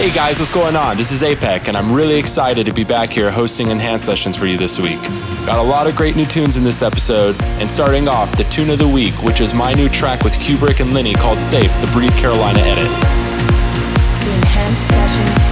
Hey guys, what's going on? This is APEC, and I'm really excited to be back here hosting Enhanced Sessions for you this week. Got a lot of great new tunes in this episode, and starting off, the tune of the week, which is my new track with Kubrick and Lenny called Safe, the Breathe Carolina edit. Enhanced Sessions.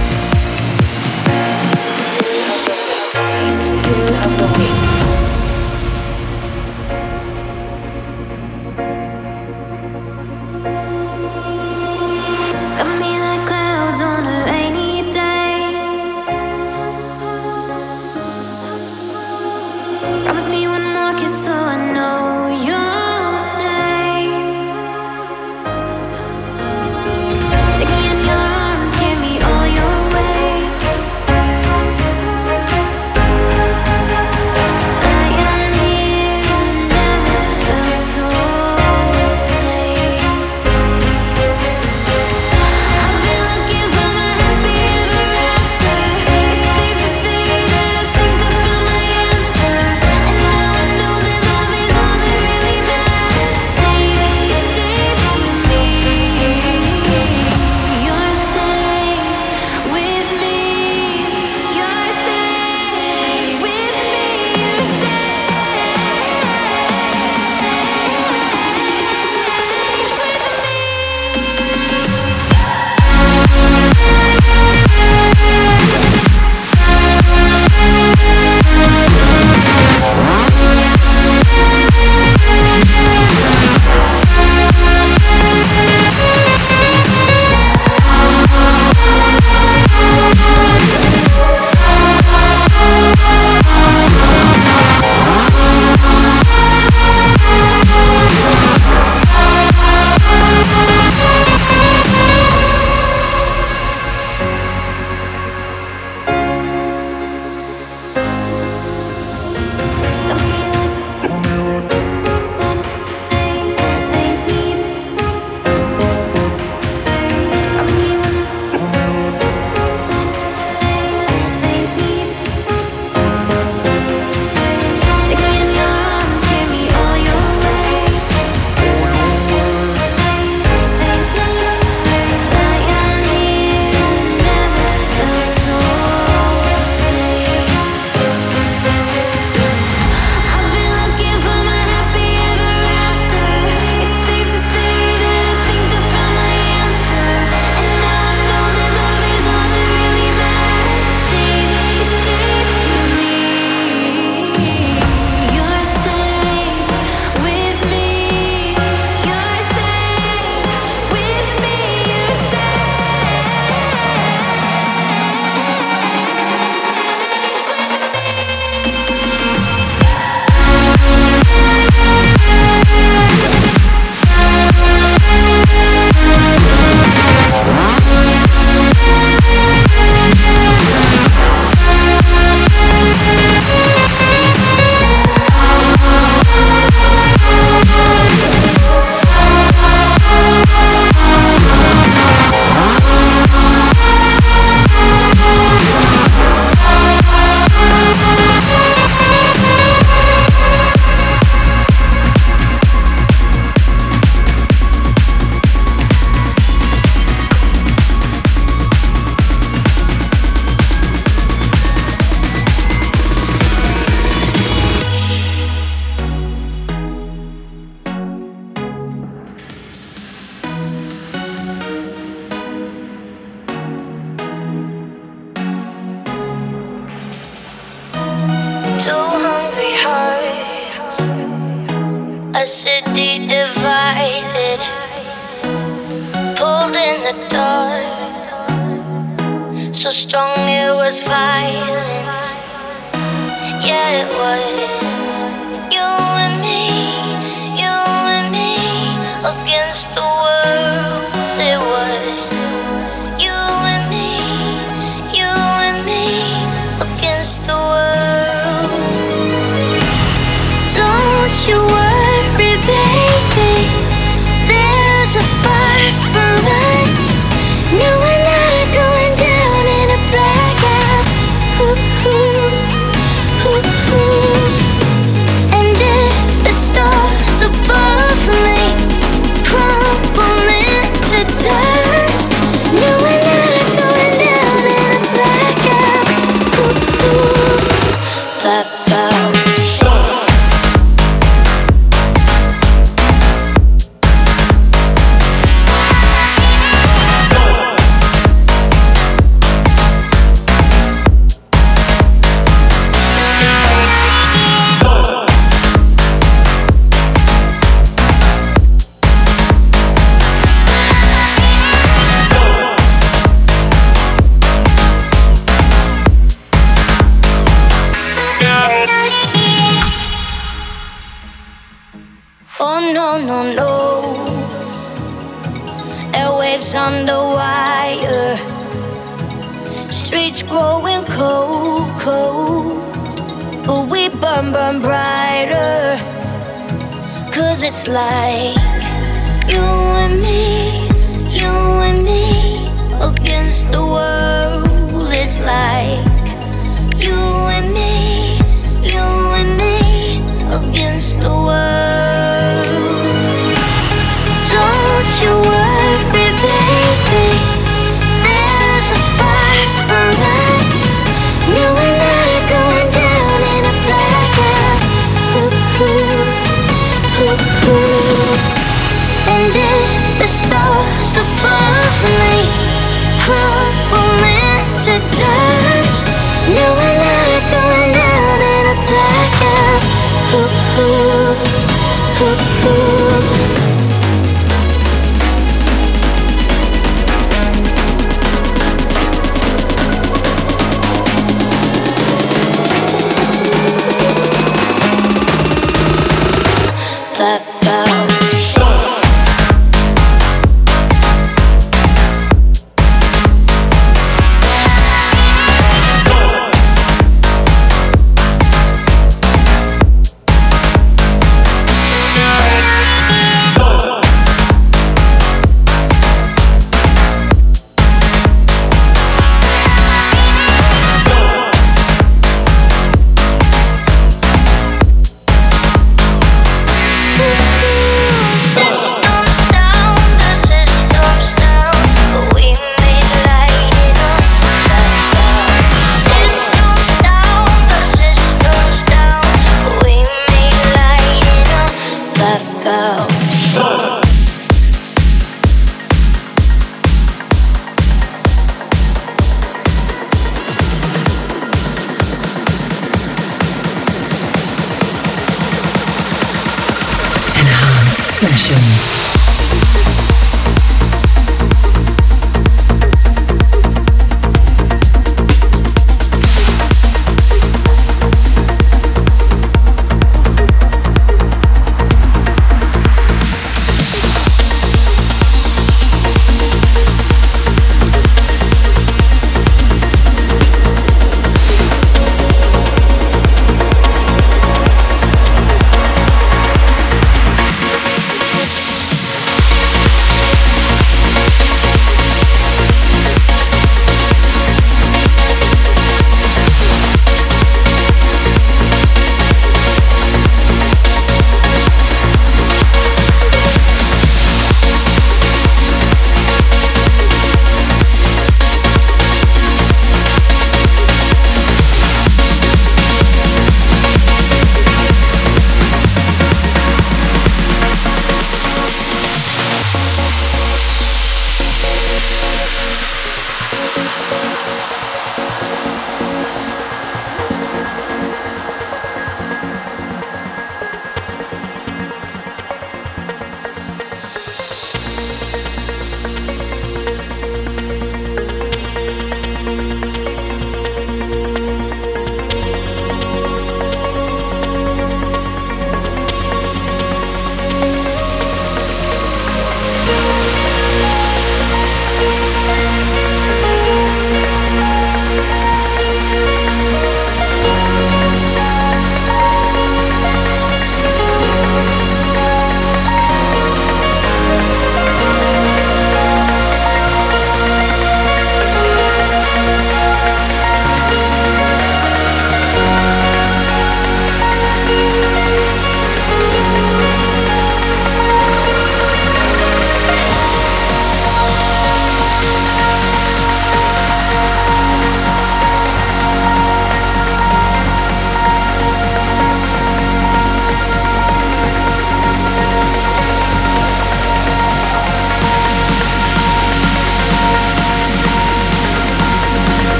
light.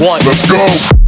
One, let's go.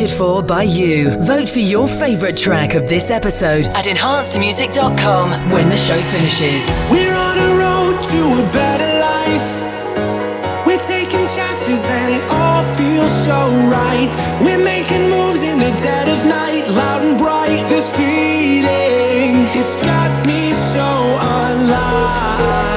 voted for by you. Vote for your favourite track of this episode at enhancedmusic.com when the show finishes. We're on a road to a better life. We're taking chances and it all feels so right. We're making moves in the dead of night, loud and bright. This feeling, it's got me so alive.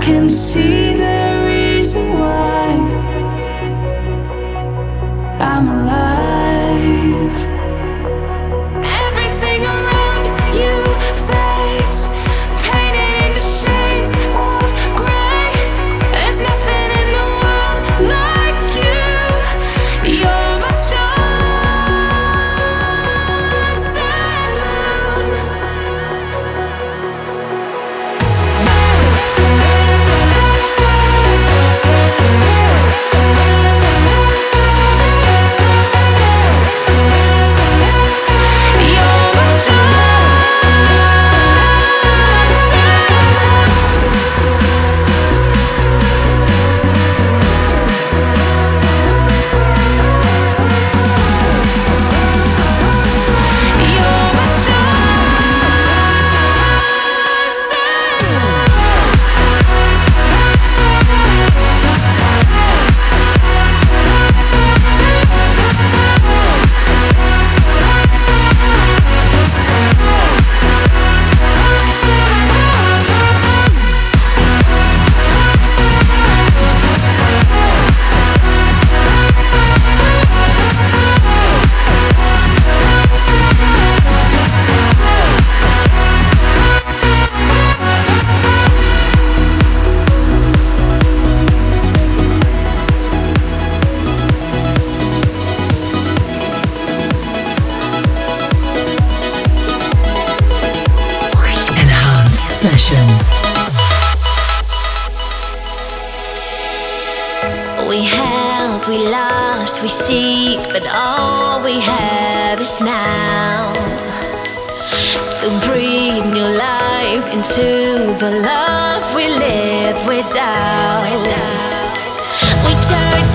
Can see the to breathe new life into the love we live without. We turn.